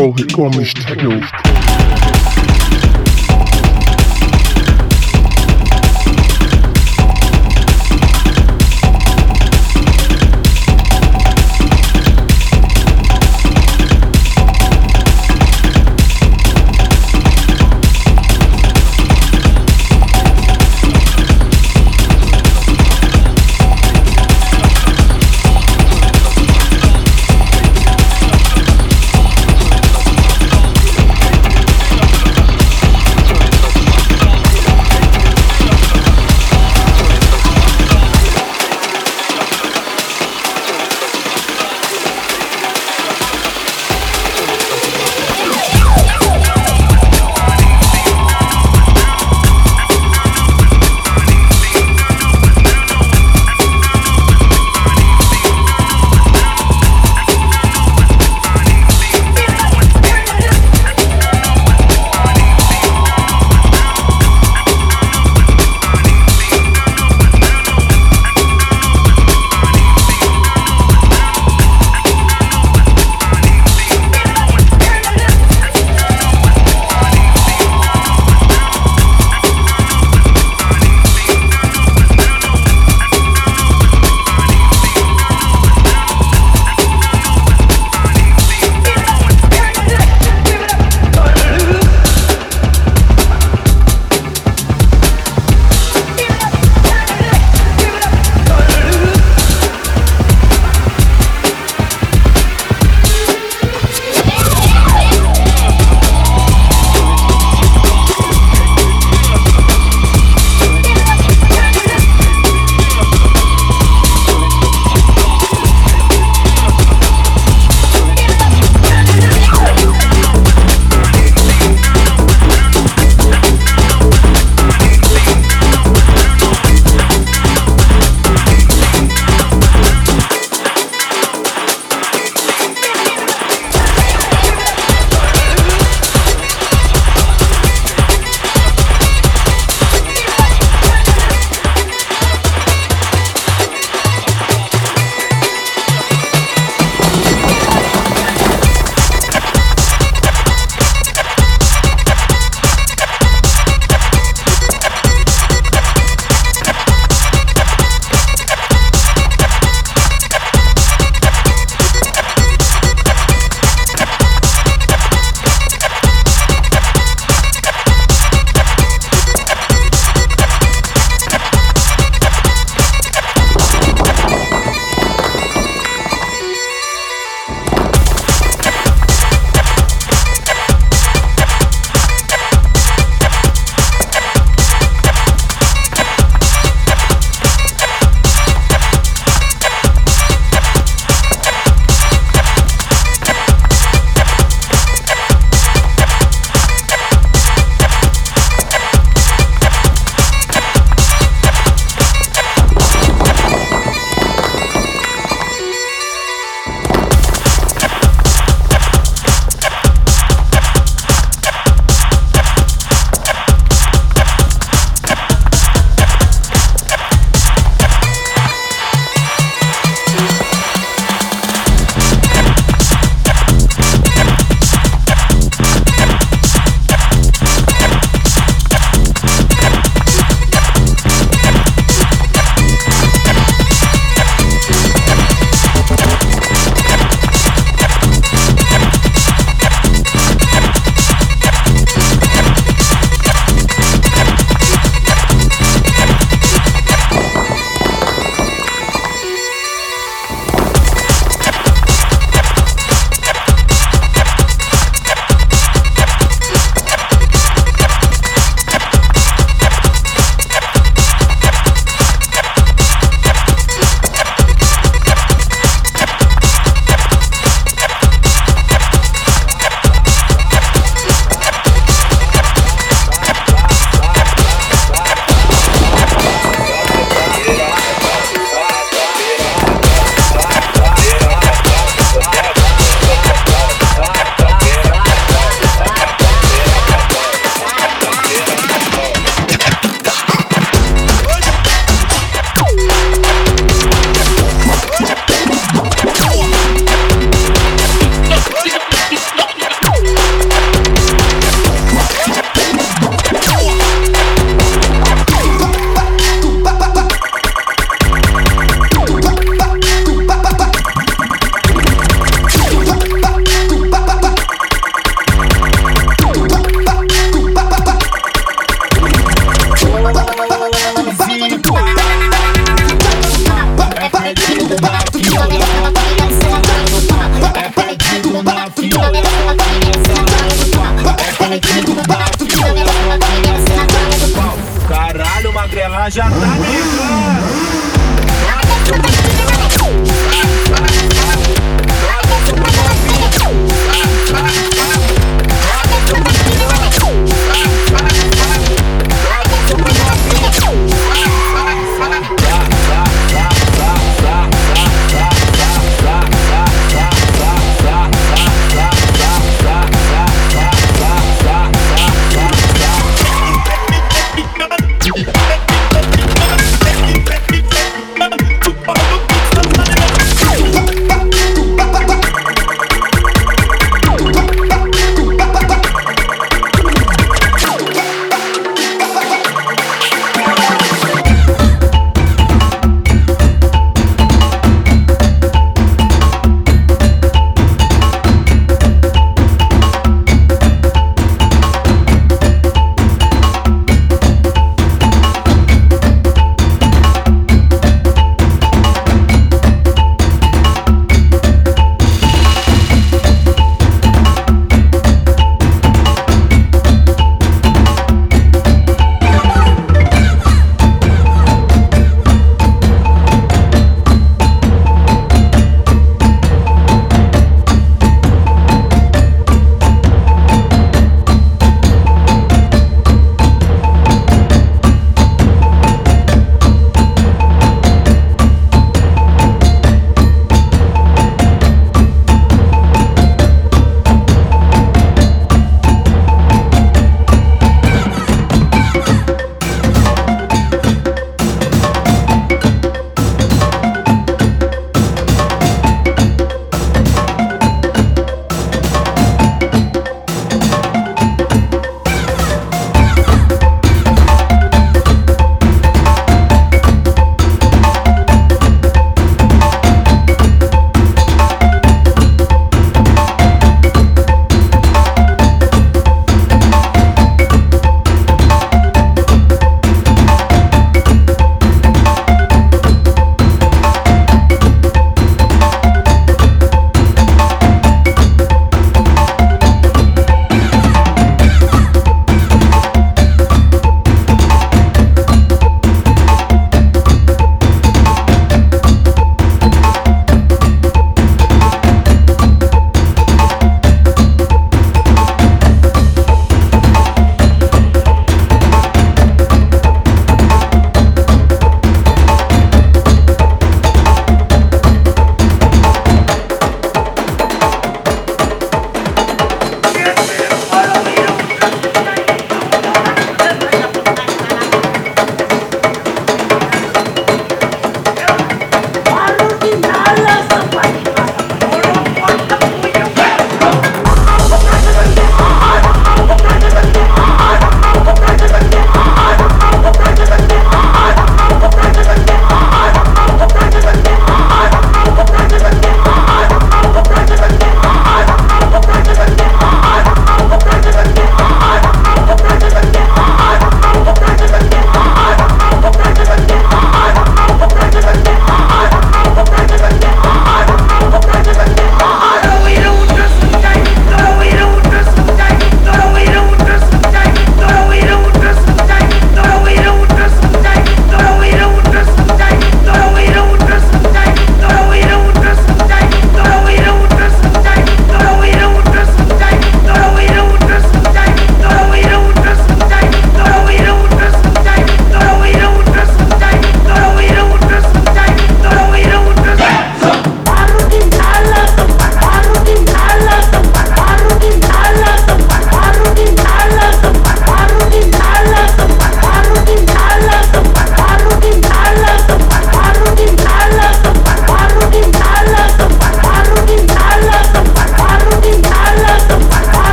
Bro, he call me Techno.